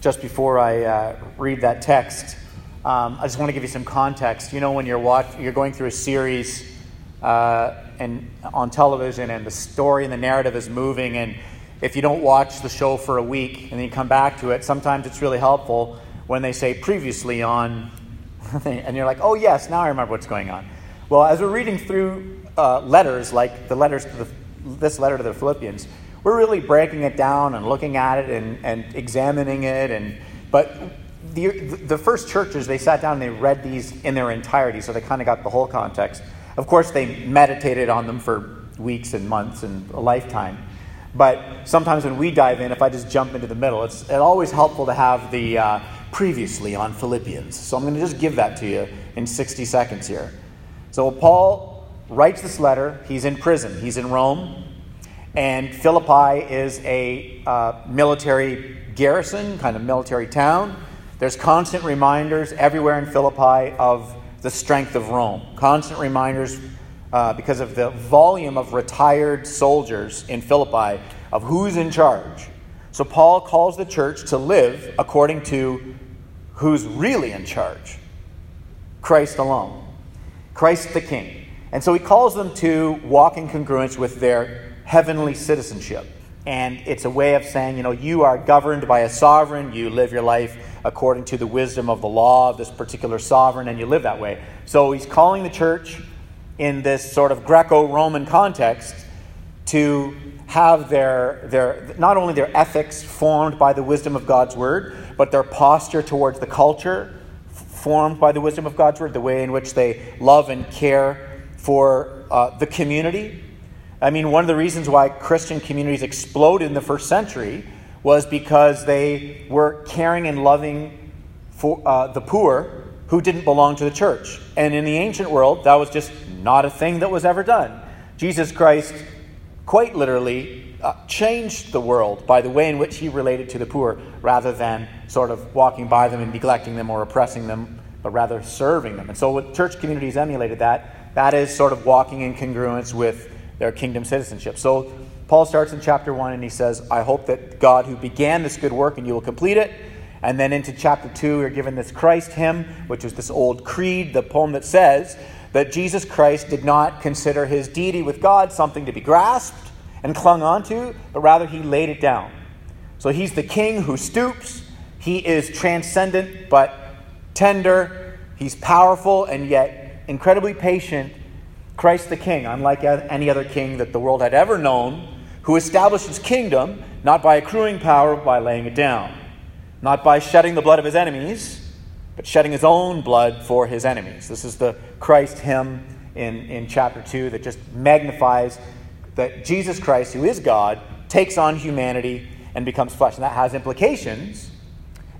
just before I uh, read that text, um, I just want to give you some context. You know, when you're watch, you're going through a series uh, and on television, and the story and the narrative is moving, and if you don't watch the show for a week and then you come back to it, sometimes it's really helpful when they say previously on, and you're like, oh yes, now I remember what's going on. Well, as we're reading through uh, letters like the letters to the, this letter to the Philippians we're really breaking it down and looking at it and, and examining it. And, but the, the first churches, they sat down and they read these in their entirety, so they kind of got the whole context. Of course, they meditated on them for weeks and months and a lifetime. But sometimes when we dive in, if I just jump into the middle, it's, it's always helpful to have the uh, previously on Philippians. So I'm going to just give that to you in 60 seconds here. So Paul writes this letter. He's in prison, he's in Rome. And Philippi is a uh, military garrison, kind of military town. There's constant reminders everywhere in Philippi of the strength of Rome. Constant reminders uh, because of the volume of retired soldiers in Philippi of who's in charge. So Paul calls the church to live according to who's really in charge Christ alone, Christ the King. And so he calls them to walk in congruence with their heavenly citizenship. And it's a way of saying, you know, you are governed by a sovereign, you live your life according to the wisdom of the law of this particular sovereign, and you live that way. So he's calling the church in this sort of Greco Roman context to have their, their, not only their ethics formed by the wisdom of God's word, but their posture towards the culture formed by the wisdom of God's word, the way in which they love and care for uh, the community I mean, one of the reasons why Christian communities exploded in the first century was because they were caring and loving for uh, the poor who didn't belong to the church. And in the ancient world, that was just not a thing that was ever done. Jesus Christ, quite literally, uh, changed the world by the way in which he related to the poor rather than sort of walking by them and neglecting them or oppressing them, but rather serving them. And so, church communities emulated that. That is sort of walking in congruence with their kingdom citizenship. So Paul starts in chapter 1 and he says, I hope that God who began this good work and you will complete it. And then into chapter 2, we're given this Christ hymn, which is this old creed, the poem that says that Jesus Christ did not consider his deity with God something to be grasped and clung onto, but rather he laid it down. So he's the king who stoops. He is transcendent but tender. He's powerful and yet incredibly patient Christ the King, unlike any other king that the world had ever known, who established his kingdom not by accruing power, but by laying it down, not by shedding the blood of his enemies, but shedding his own blood for his enemies. This is the Christ hymn in, in chapter 2 that just magnifies that Jesus Christ, who is God, takes on humanity and becomes flesh. And that has implications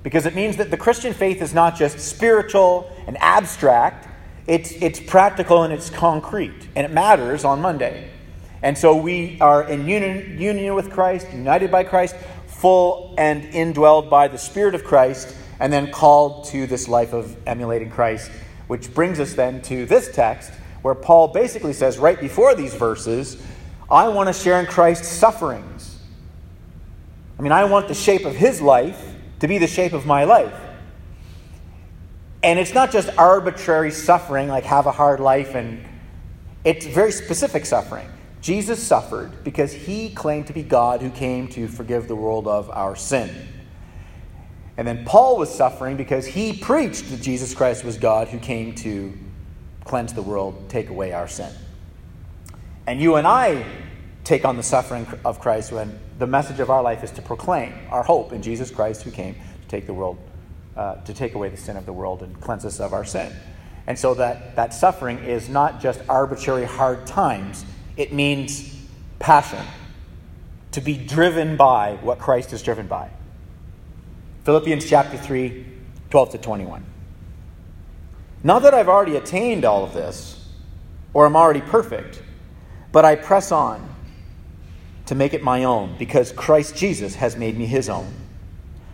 because it means that the Christian faith is not just spiritual and abstract, it's, it's practical and it's concrete, and it matters on Monday. And so we are in union, union with Christ, united by Christ, full and indwelled by the Spirit of Christ, and then called to this life of emulating Christ, which brings us then to this text where Paul basically says, right before these verses, I want to share in Christ's sufferings. I mean, I want the shape of his life to be the shape of my life. And it's not just arbitrary suffering, like have a hard life, and it's very specific suffering. Jesus suffered because he claimed to be God who came to forgive the world of our sin. And then Paul was suffering because he preached that Jesus Christ was God who came to cleanse the world, take away our sin. And you and I take on the suffering of Christ when the message of our life is to proclaim our hope in Jesus Christ who came to take the world uh, to take away the sin of the world and cleanse us of our sin. And so that, that suffering is not just arbitrary hard times, it means passion, to be driven by what Christ is driven by. Philippians chapter 3, 12 to 21. Not that I've already attained all of this, or I'm already perfect, but I press on to make it my own, because Christ Jesus has made me his own.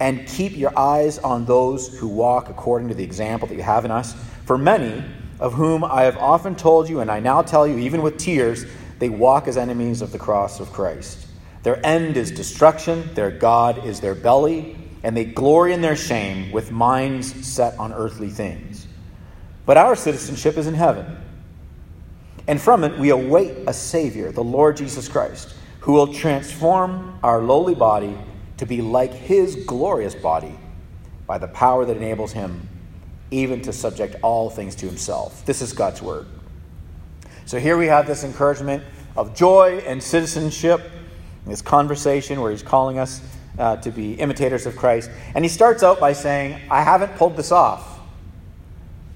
And keep your eyes on those who walk according to the example that you have in us. For many, of whom I have often told you, and I now tell you, even with tears, they walk as enemies of the cross of Christ. Their end is destruction, their God is their belly, and they glory in their shame with minds set on earthly things. But our citizenship is in heaven. And from it we await a Savior, the Lord Jesus Christ, who will transform our lowly body to be like his glorious body by the power that enables him even to subject all things to himself. This is God's word. So here we have this encouragement of joy and citizenship, this conversation where he's calling us uh, to be imitators of Christ. And he starts out by saying, I haven't pulled this off.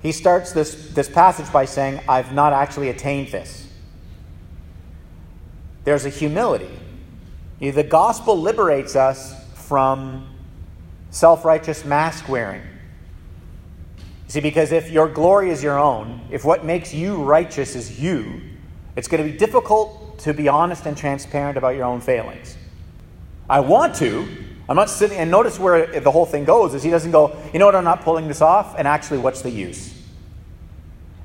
He starts this, this passage by saying, I've not actually attained this. There's a humility. The gospel liberates us from self righteous mask wearing. See, because if your glory is your own, if what makes you righteous is you, it's going to be difficult to be honest and transparent about your own failings. I want to. I'm not sitting, and notice where the whole thing goes is he doesn't go, you know what, I'm not pulling this off, and actually, what's the use?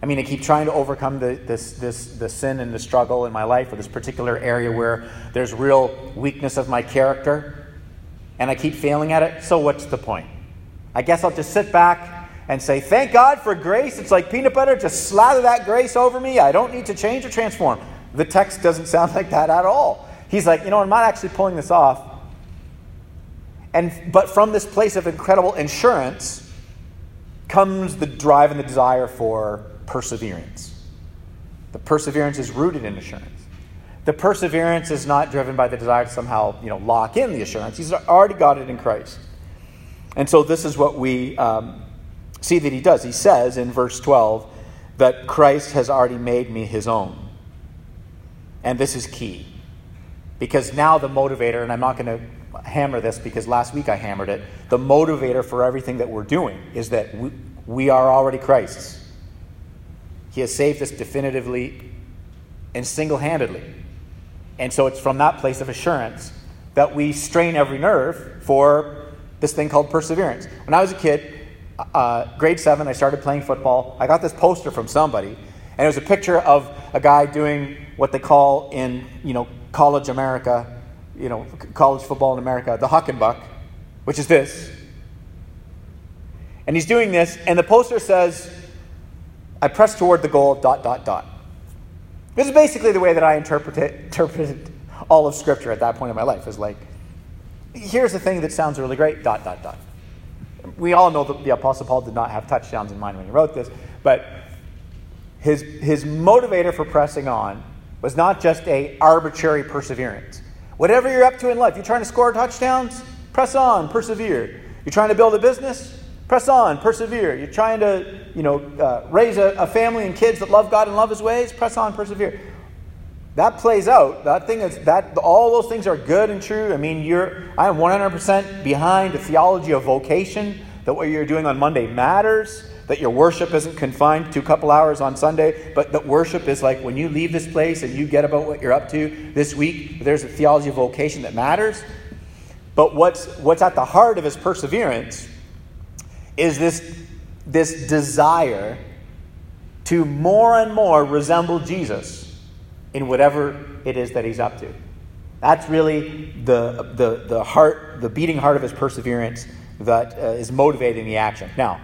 I mean, I keep trying to overcome the, this, this, the sin and the struggle in my life, or this particular area where there's real weakness of my character, and I keep failing at it, so what's the point? I guess I'll just sit back and say, Thank God for grace. It's like peanut butter. Just slather that grace over me. I don't need to change or transform. The text doesn't sound like that at all. He's like, You know, I'm not actually pulling this off. And, but from this place of incredible assurance comes the drive and the desire for perseverance. The perseverance is rooted in assurance. The perseverance is not driven by the desire to somehow, you know, lock in the assurance. He's already got it in Christ. And so this is what we um, see that he does. He says in verse 12 that Christ has already made me his own. And this is key. Because now the motivator, and I'm not going to hammer this because last week I hammered it, the motivator for everything that we're doing is that we, we are already Christ's. He has saved us definitively and single handedly. And so it's from that place of assurance that we strain every nerve for this thing called perseverance. When I was a kid, uh, grade seven, I started playing football. I got this poster from somebody, and it was a picture of a guy doing what they call in you know college America, you know college football in America, the huck and buck, which is this. And he's doing this, and the poster says, "I press toward the goal." Dot dot dot. This is basically the way that I interpreted, interpreted all of Scripture at that point in my life. Is like, here's the thing that sounds really great. Dot dot dot we all know that the Apostle Paul did not have touchdowns in mind when he wrote this, but his, his motivator for pressing on was not just a arbitrary perseverance. Whatever you're up to in life, you're trying to score touchdowns, press on, persevere. You're trying to build a business, press on, persevere. You're trying to, you know, uh, raise a, a family and kids that love God and love His ways, press on, persevere that plays out. That thing is that all those things are good and true. I mean, you're I am 100% behind the theology of vocation. That what you're doing on Monday matters. That your worship isn't confined to a couple hours on Sunday, but that worship is like when you leave this place and you get about what you're up to this week. There's a theology of vocation that matters. But what's what's at the heart of his perseverance is this this desire to more and more resemble Jesus in whatever it is that he's up to. That's really the, the, the heart, the beating heart of his perseverance that uh, is motivating the action. Now,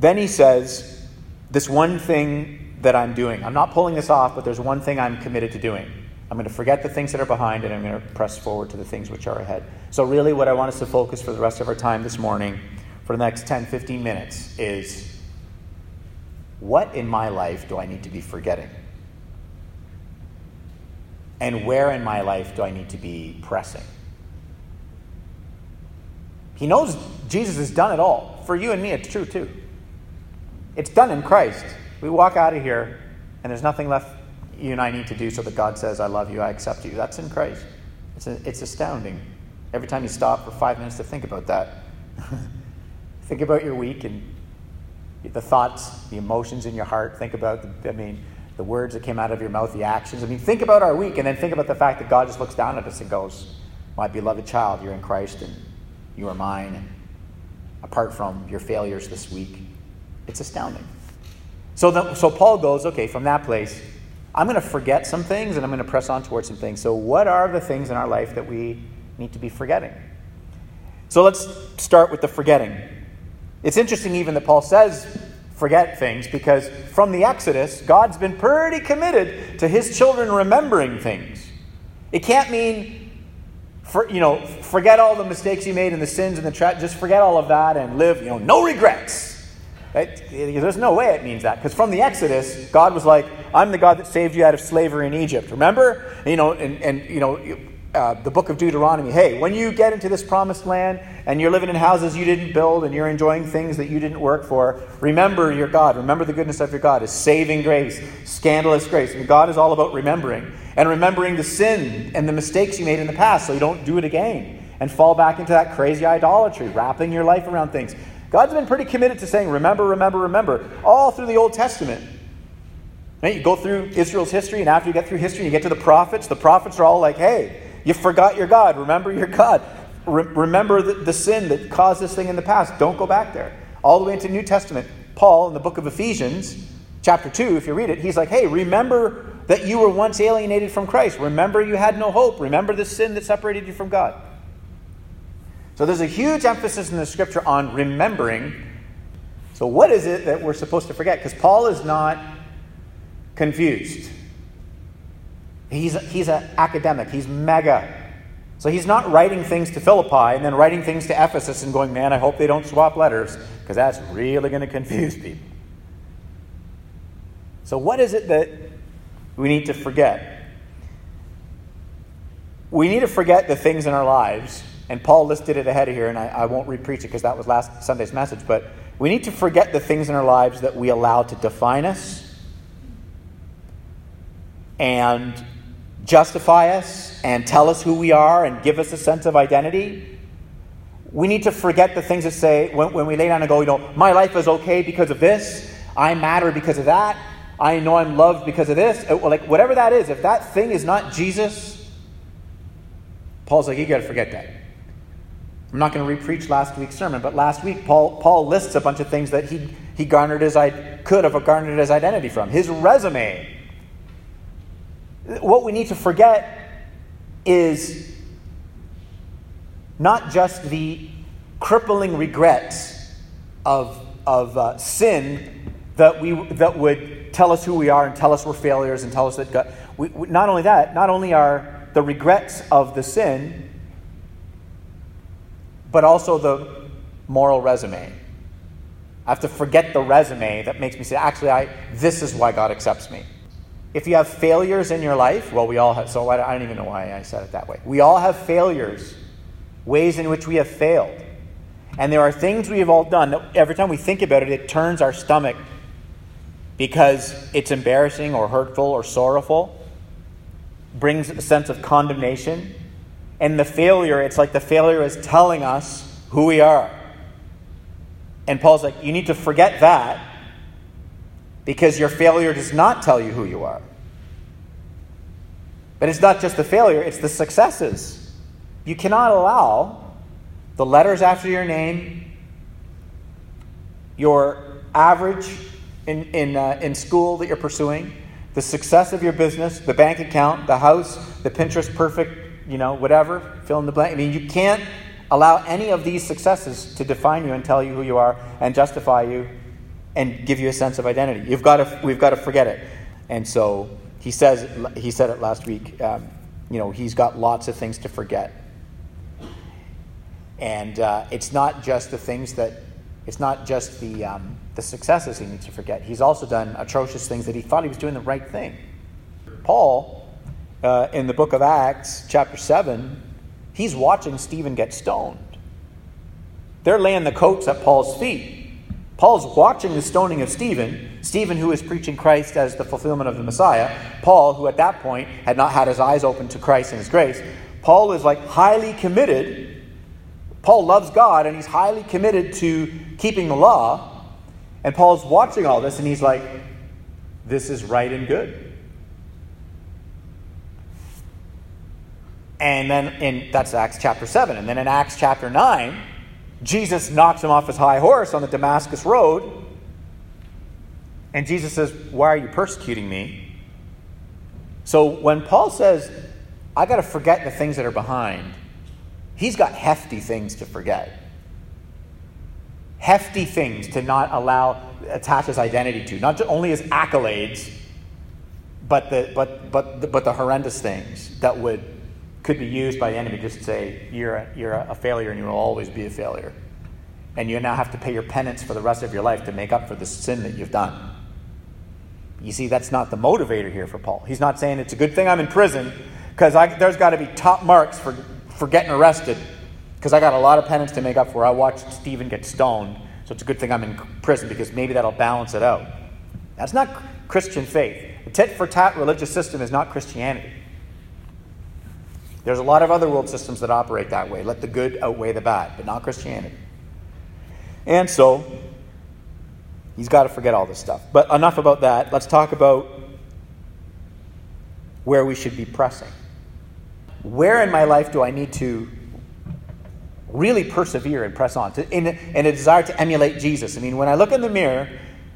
then he says, This one thing that I'm doing, I'm not pulling this off, but there's one thing I'm committed to doing. I'm going to forget the things that are behind and I'm going to press forward to the things which are ahead. So, really, what I want us to focus for the rest of our time this morning, for the next 10, 15 minutes, is what in my life do I need to be forgetting? And where in my life do I need to be pressing? He knows Jesus has done it all. For you and me, it's true too. It's done in Christ. We walk out of here, and there's nothing left you and I need to do so that God says, I love you, I accept you. That's in Christ. It's, a, it's astounding. Every time you stop for five minutes to think about that, think about your week and the thoughts, the emotions in your heart. Think about, the, I mean, the words that came out of your mouth, the actions. I mean, think about our week and then think about the fact that God just looks down at us and goes, My beloved child, you're in Christ and you are mine. And apart from your failures this week, it's astounding. So, the, so Paul goes, Okay, from that place, I'm going to forget some things and I'm going to press on towards some things. So, what are the things in our life that we need to be forgetting? So, let's start with the forgetting. It's interesting, even that Paul says forget things because from the Exodus, God's been pretty committed to his children remembering things. It can't mean, for, you know, forget all the mistakes you made and the sins and the tra- just forget all of that and live, you know, no regrets. Right? There's no way it means that because from the Exodus, God was like, "I'm the God that saved you out of slavery in Egypt." Remember, you know, and, and you know, uh, the book of Deuteronomy. Hey, when you get into this promised land and you're living in houses you didn't build and you're enjoying things that you didn't work for, remember your God. Remember the goodness of your God is saving grace, scandalous grace. And God is all about remembering and remembering the sin and the mistakes you made in the past so you don't do it again and fall back into that crazy idolatry, wrapping your life around things. God's been pretty committed to saying, remember, remember, remember, all through the Old Testament. Right? You go through Israel's history, and after you get through history, you get to the prophets. The prophets are all like, hey, you forgot your God. Remember your God. Re- remember the, the sin that caused this thing in the past. Don't go back there. All the way into New Testament. Paul, in the book of Ephesians, chapter 2, if you read it, he's like, hey, remember that you were once alienated from Christ. Remember you had no hope. Remember the sin that separated you from God. So there's a huge emphasis in the scripture on remembering. So, what is it that we're supposed to forget? Because Paul is not confused. He's, he's an academic, he's mega. So he's not writing things to Philippi and then writing things to Ephesus and going, man, I hope they don't swap letters, because that's really going to confuse people. So, what is it that we need to forget? We need to forget the things in our lives and Paul listed it ahead of here, and I, I won't repreach it because that was last Sunday's message, but we need to forget the things in our lives that we allow to define us and justify us and tell us who we are and give us a sense of identity. We need to forget the things that say, when, when we lay down and go, you know, my life is okay because of this, I matter because of that, I know I'm loved because of this. Uh, like, whatever that is, if that thing is not Jesus, Paul's like, you got to forget that. I'm not going to repreach last week's sermon, but last week Paul, Paul lists a bunch of things that he, he garnered his, could have garnered his identity from. His resume. What we need to forget is not just the crippling regrets of, of uh, sin that, we, that would tell us who we are and tell us we're failures and tell us that God. We, we, not only that, not only are the regrets of the sin but also the moral resume. I have to forget the resume that makes me say, actually, I, this is why God accepts me. If you have failures in your life, well, we all have, so I, don't even know why I said it that way. We all have failures, ways in which we have failed. And there are things we have all done that every time we think about it, it turns our stomach because it's embarrassing or hurtful or sorrowful, brings a sense of condemnation. And the failure, it's like the failure is telling us who we are. And Paul's like, you need to forget that because your failure does not tell you who you are. But it's not just the failure, it's the successes. You cannot allow the letters after your name, your average in, in, uh, in school that you're pursuing, the success of your business, the bank account, the house, the Pinterest perfect you know, whatever, fill in the blank. I mean, you can't allow any of these successes to define you and tell you who you are and justify you and give you a sense of identity. You've got to, we've got to forget it. And so he says, he said it last week, um, you know, he's got lots of things to forget. And uh, it's not just the things that, it's not just the, um, the successes he needs to forget. He's also done atrocious things that he thought he was doing the right thing. Paul uh, in the book of Acts, chapter 7, he's watching Stephen get stoned. They're laying the coats at Paul's feet. Paul's watching the stoning of Stephen, Stephen, who is preaching Christ as the fulfillment of the Messiah, Paul, who at that point had not had his eyes open to Christ and his grace. Paul is like highly committed Paul loves God and he's highly committed to keeping the law. And Paul's watching all this and he's like, this is right and good. And then in that's Acts chapter 7. And then in Acts chapter 9, Jesus knocks him off his high horse on the Damascus road. And Jesus says, Why are you persecuting me? So when Paul says, I got to forget the things that are behind, he's got hefty things to forget. Hefty things to not allow, attach his identity to. Not only his accolades, but the, but, but, but the horrendous things that would could be used by the enemy just to say, you're a, you're a failure and you will always be a failure. And you now have to pay your penance for the rest of your life to make up for the sin that you've done. You see, that's not the motivator here for Paul. He's not saying it's a good thing I'm in prison because there's got to be top marks for, for getting arrested because I got a lot of penance to make up for. I watched Stephen get stoned, so it's a good thing I'm in prison because maybe that'll balance it out. That's not Christian faith. The tit for tat religious system is not Christianity. There's a lot of other world systems that operate that way. Let the good outweigh the bad, but not Christianity. And so, he's got to forget all this stuff. But enough about that. Let's talk about where we should be pressing. Where in my life do I need to really persevere and press on to, in, in a desire to emulate Jesus? I mean, when I look in the mirror,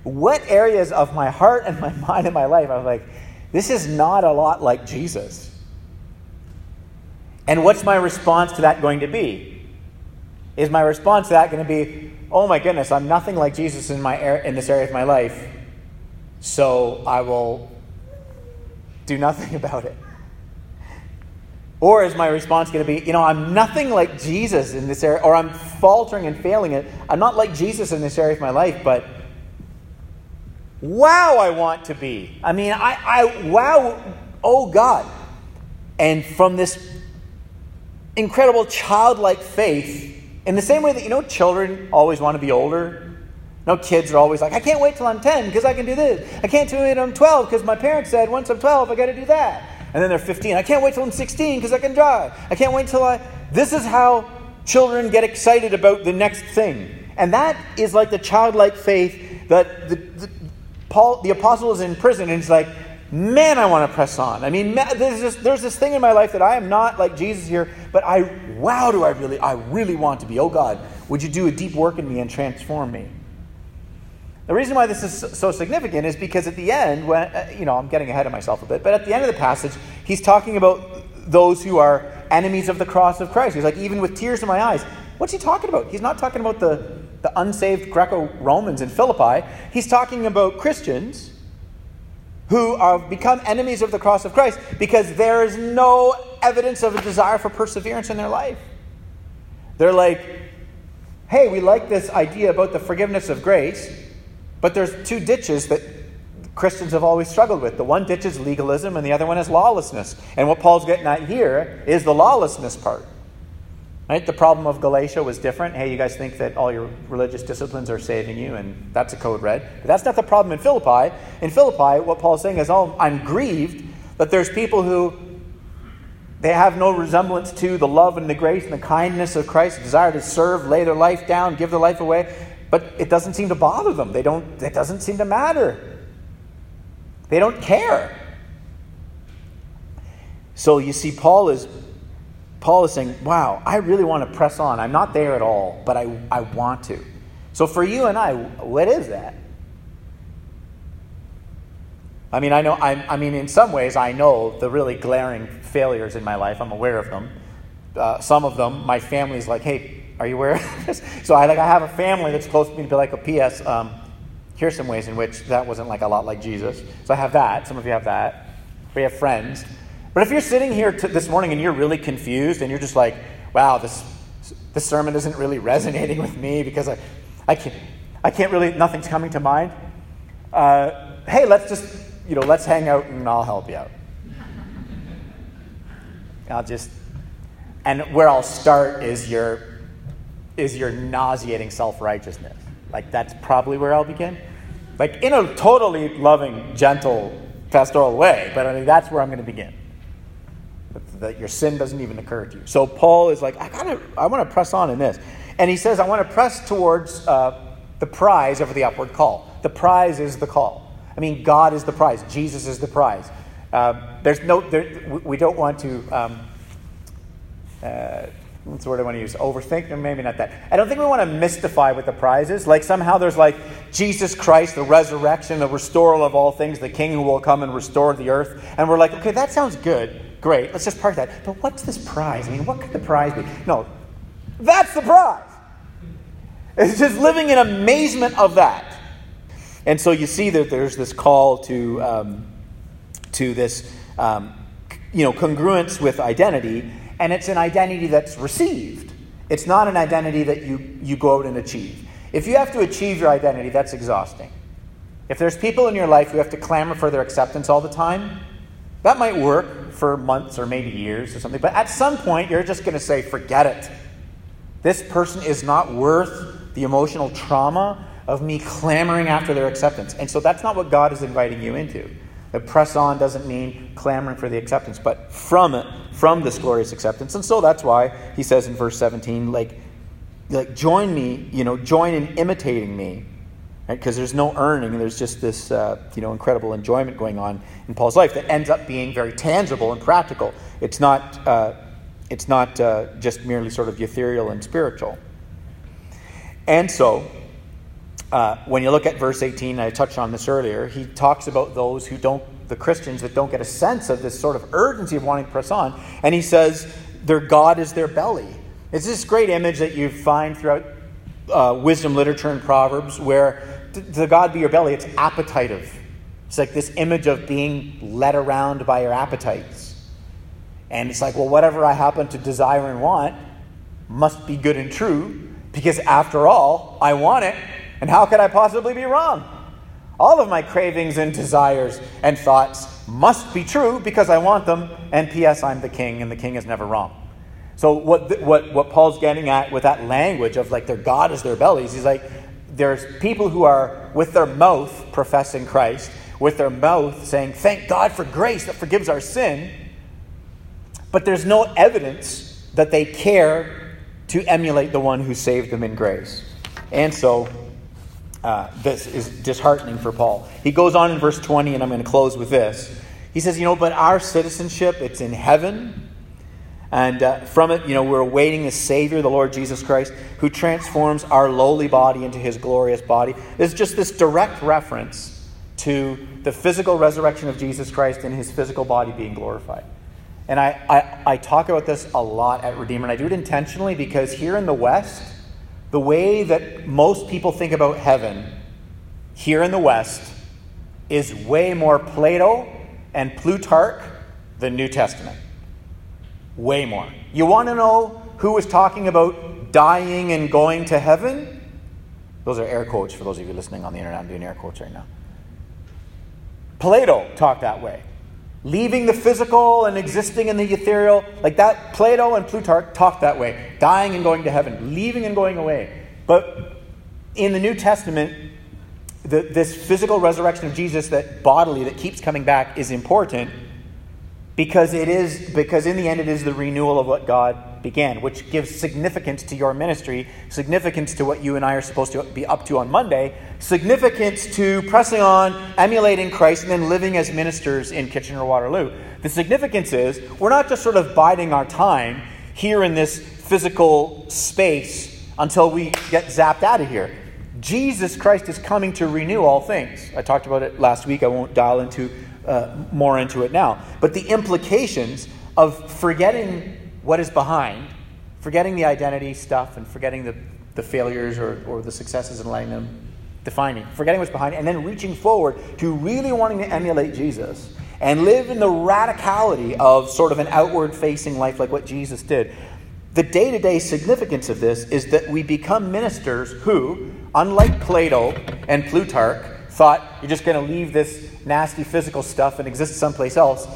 what areas of my heart and my mind and my life I'm like, this is not a lot like Jesus. And what's my response to that going to be? Is my response to that going to be, oh my goodness, I'm nothing like Jesus in, my, in this area of my life, so I will do nothing about it? Or is my response going to be, you know, I'm nothing like Jesus in this area, or I'm faltering and failing it. I'm not like Jesus in this area of my life, but wow, I want to be. I mean, I, I wow, oh God. And from this incredible childlike faith in the same way that you know children always want to be older. No kids are always like, I can't wait till I'm 10 because I can do this. I can't wait till I'm 12 because my parents said once I'm 12 I got to do that. And then they're 15. I can't wait till I'm 16 because I can drive. I can't wait till I. This is how children get excited about the next thing. And that is like the childlike faith that the, the Paul, the apostle is in prison and he's like, man, I want to press on. I mean, there's this, there's this thing in my life that I am not like Jesus here, but I, wow, do I really, I really want to be. Oh God, would you do a deep work in me and transform me? The reason why this is so significant is because at the end, when, uh, you know, I'm getting ahead of myself a bit, but at the end of the passage, he's talking about those who are enemies of the cross of Christ. He's like, even with tears in my eyes. What's he talking about? He's not talking about the, the unsaved Greco Romans in Philippi. He's talking about Christians who have become enemies of the cross of Christ because there is no evidence of a desire for perseverance in their life. They're like, hey, we like this idea about the forgiveness of grace, but there's two ditches that Christians have always struggled with. The one ditch is legalism, and the other one is lawlessness. And what Paul's getting at here is the lawlessness part. Right? The problem of Galatia was different. Hey, you guys think that all your religious disciplines are saving you, and that's a code red. But that's not the problem in Philippi. In Philippi, what Paul's saying is, oh, I'm grieved that there's people who they have no resemblance to the love and the grace and the kindness of Christ, desire to serve, lay their life down, give their life away. But it doesn't seem to bother them. They don't, it doesn't seem to matter. They don't care. So you see, Paul is Paul is saying, wow, I really want to press on. I'm not there at all, but I, I want to. So for you and I, what is that? I mean, I know, I, I mean, in some ways, I know the really glaring failures in my life. I'm aware of them. Uh, some of them, my family's like, hey, are you aware of this? So I, like, I have a family that's close to me to be like, oh, P.S., um, here's some ways in which that wasn't like a lot like Jesus. So I have that. Some of you have that. We have friends. But if you're sitting here t- this morning and you're really confused and you're just like, wow, this, this sermon isn't really resonating with me because I, I, can't, I can't really, nothing's coming to mind. Uh, hey, let's just, you know, let's hang out and I'll help you out. I'll just, and where I'll start is your, is your nauseating self righteousness. Like that's probably where I'll begin. Like in a totally loving, gentle, pastoral way, but I mean that's where I'm going to begin that your sin doesn't even occur to you. So Paul is like, I gotta, I want to press on in this, and he says, I want to press towards uh, the prize of the upward call. The prize is the call. I mean, God is the prize. Jesus is the prize. Uh, there's no, there, we don't want to. Um, uh, what's the word I want to use? Overthink? maybe not that. I don't think we want to mystify what the prize is. Like somehow there's like Jesus Christ, the resurrection, the restoral of all things, the King who will come and restore the earth. And we're like, okay, that sounds good. Great. Let's just park that. But what's this prize? I mean, what could the prize be? No, that's the prize. It's just living in amazement of that. And so you see that there's this call to, um, to this, um, you know, congruence with identity and it's an identity that's received. It's not an identity that you, you go out and achieve. If you have to achieve your identity, that's exhausting. If there's people in your life who have to clamor for their acceptance all the time, that might work for months or maybe years or something. But at some point, you're just going to say, forget it. This person is not worth the emotional trauma of me clamoring after their acceptance. And so that's not what God is inviting you into. The press on doesn't mean clamoring for the acceptance, but from it, from this glorious acceptance. And so that's why he says in verse 17, like, like join me, you know, join in imitating me. Because right? there's no earning, there's just this, uh, you know, incredible enjoyment going on in Paul's life that ends up being very tangible and practical. It's not, uh, it's not uh, just merely sort of ethereal and spiritual. And so, uh, when you look at verse 18, I touched on this earlier, he talks about those who don't, the Christians that don't get a sense of this sort of urgency of wanting to press on. And he says, their God is their belly. It's this great image that you find throughout uh, wisdom literature and Proverbs where to God be your belly, it's appetitive. It's like this image of being led around by your appetites. And it's like, well, whatever I happen to desire and want must be good and true because after all, I want it and how could I possibly be wrong? All of my cravings and desires and thoughts must be true because I want them, and P.S., I'm the king, and the king is never wrong. So, what, what, what Paul's getting at with that language of like their God is their bellies, he's like, there's people who are with their mouth professing Christ, with their mouth saying, Thank God for grace that forgives our sin, but there's no evidence that they care to emulate the one who saved them in grace. And so, uh, this is disheartening for Paul. He goes on in verse 20, and I'm going to close with this. He says, You know, but our citizenship, it's in heaven. And uh, from it, you know, we're awaiting the Savior, the Lord Jesus Christ, who transforms our lowly body into his glorious body. There's just this direct reference to the physical resurrection of Jesus Christ and his physical body being glorified. And I, I, I talk about this a lot at Redeemer, and I do it intentionally because here in the West, the way that most people think about heaven here in the West is way more Plato and Plutarch than New Testament. Way more. You want to know who was talking about dying and going to heaven? Those are air quotes for those of you listening on the internet. I'm doing air quotes right now. Plato talked that way leaving the physical and existing in the ethereal. Like that, Plato and Plutarch talked that way dying and going to heaven, leaving and going away. But in the New Testament, the, this physical resurrection of Jesus, that bodily, that keeps coming back, is important because it is because in the end it is the renewal of what God began, which gives significance to your ministry, significance to what you and I are supposed to be up to on Monday, significance to pressing on, emulating Christ, and then living as ministers in Kitchener Waterloo. The significance is we're not just sort of biding our time here in this physical space until we get zapped out of here. Jesus Christ is coming to renew all things. I talked about it last week. I won't dial into uh, more into it now. But the implications of forgetting what is behind, forgetting the identity stuff, and forgetting the, the failures or, or the successes and letting them define me, forgetting what's behind, and then reaching forward to really wanting to emulate Jesus and live in the radicality of sort of an outward facing life like what Jesus did. The day to day significance of this is that we become ministers who, unlike Plato and Plutarch, thought you're just going to leave this nasty physical stuff and exist someplace else.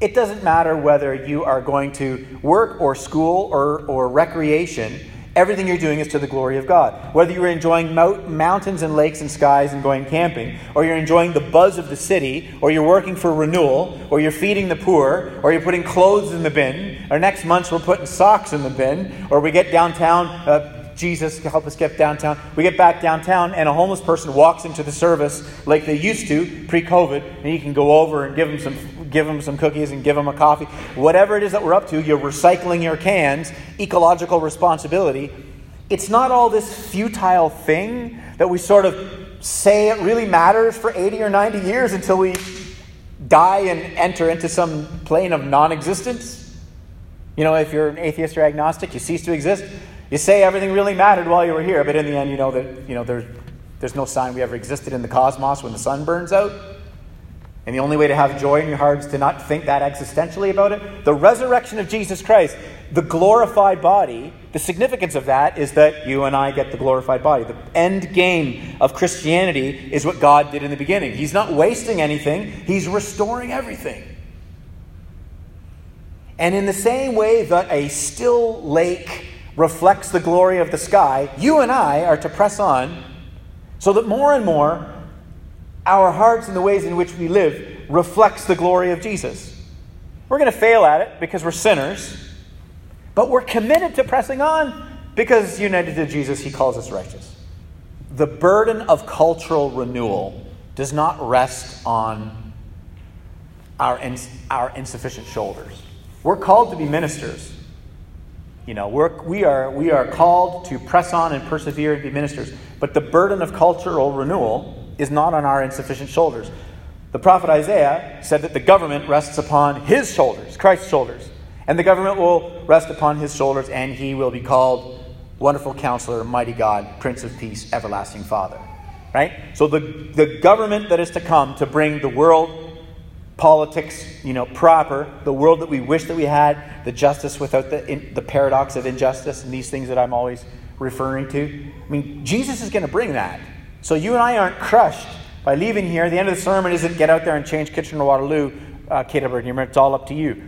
It doesn't matter whether you are going to work or school or, or recreation Everything you're doing is to the glory of God. Whether you're enjoying mountains and lakes and skies and going camping, or you're enjoying the buzz of the city, or you're working for renewal, or you're feeding the poor, or you're putting clothes in the bin, or next month we're putting socks in the bin, or we get downtown. Uh, Jesus help us get downtown. We get back downtown, and a homeless person walks into the service like they used to pre-COVID, and you can go over and give them some give them some cookies and give them a coffee. Whatever it is that we're up to, you're recycling your cans, ecological responsibility. It's not all this futile thing that we sort of say it really matters for 80 or 90 years until we die and enter into some plane of non existence. You know, if you're an atheist or agnostic, you cease to exist. You say everything really mattered while you were here, but in the end, you know that you know there's, there's no sign we ever existed in the cosmos when the sun burns out. And the only way to have joy in your heart is to not think that existentially about it. The resurrection of Jesus Christ, the glorified body, the significance of that is that you and I get the glorified body. The end game of Christianity is what God did in the beginning. He's not wasting anything, He's restoring everything. And in the same way that a still lake reflects the glory of the sky, you and I are to press on so that more and more our hearts and the ways in which we live reflects the glory of Jesus. We're going to fail at it because we're sinners, but we're committed to pressing on because united to Jesus, he calls us righteous. The burden of cultural renewal does not rest on our, ins- our insufficient shoulders. We're called to be ministers. You know, we're, we, are, we are called to press on and persevere and be ministers. But the burden of cultural renewal is not on our insufficient shoulders. The prophet Isaiah said that the government rests upon his shoulders, Christ's shoulders. And the government will rest upon his shoulders, and he will be called Wonderful Counselor, Mighty God, Prince of Peace, Everlasting Father. Right? So the, the government that is to come to bring the world politics, you know, proper, the world that we wish that we had, the justice without the, in, the paradox of injustice, and these things that I'm always referring to. I mean, Jesus is going to bring that. So you and I aren't crushed by leaving here. The end of the sermon isn't get out there and change Kitchener Waterloo, uh, Kate It's all up to you.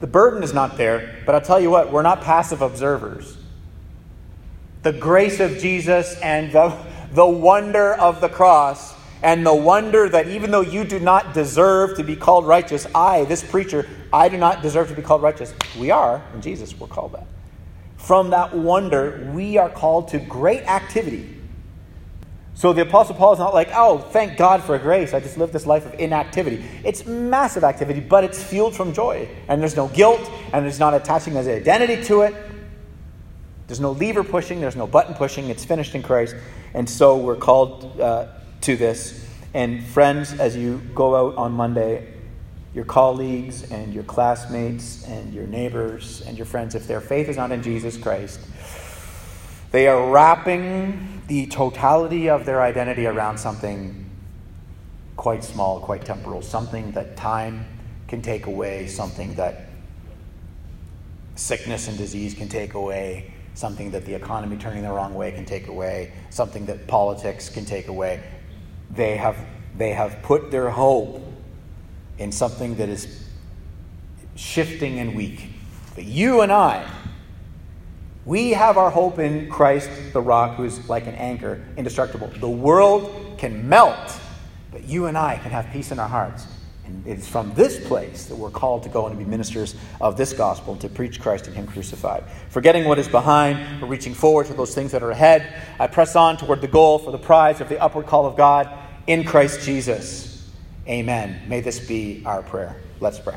The burden is not there, but I'll tell you what, we're not passive observers. The grace of Jesus and the, the wonder of the cross and the wonder that even though you do not deserve to be called righteous, I, this preacher, I do not deserve to be called righteous. We are, in Jesus, we're called that. From that wonder, we are called to great activity. So the Apostle Paul is not like, oh, thank God for grace. I just lived this life of inactivity. It's massive activity, but it's fueled from joy. And there's no guilt, and there's not attaching as identity to it. There's no lever pushing, there's no button pushing. It's finished in Christ. And so we're called uh, to this. And friends, as you go out on Monday, your colleagues and your classmates and your neighbors and your friends, if their faith is not in Jesus Christ, they are wrapping the totality of their identity around something quite small, quite temporal, something that time can take away, something that sickness and disease can take away, something that the economy turning the wrong way can take away, something that politics can take away they have, they have put their hope in something that is shifting and weak. But you and I, we have our hope in Christ, the rock, who is like an anchor, indestructible. The world can melt, but you and I can have peace in our hearts. And it's from this place that we're called to go and to be ministers of this gospel, to preach Christ and Him crucified. Forgetting what is behind, we're reaching forward to those things that are ahead. I press on toward the goal for the prize of the upward call of God in Christ Jesus. Amen. May this be our prayer. Let's pray.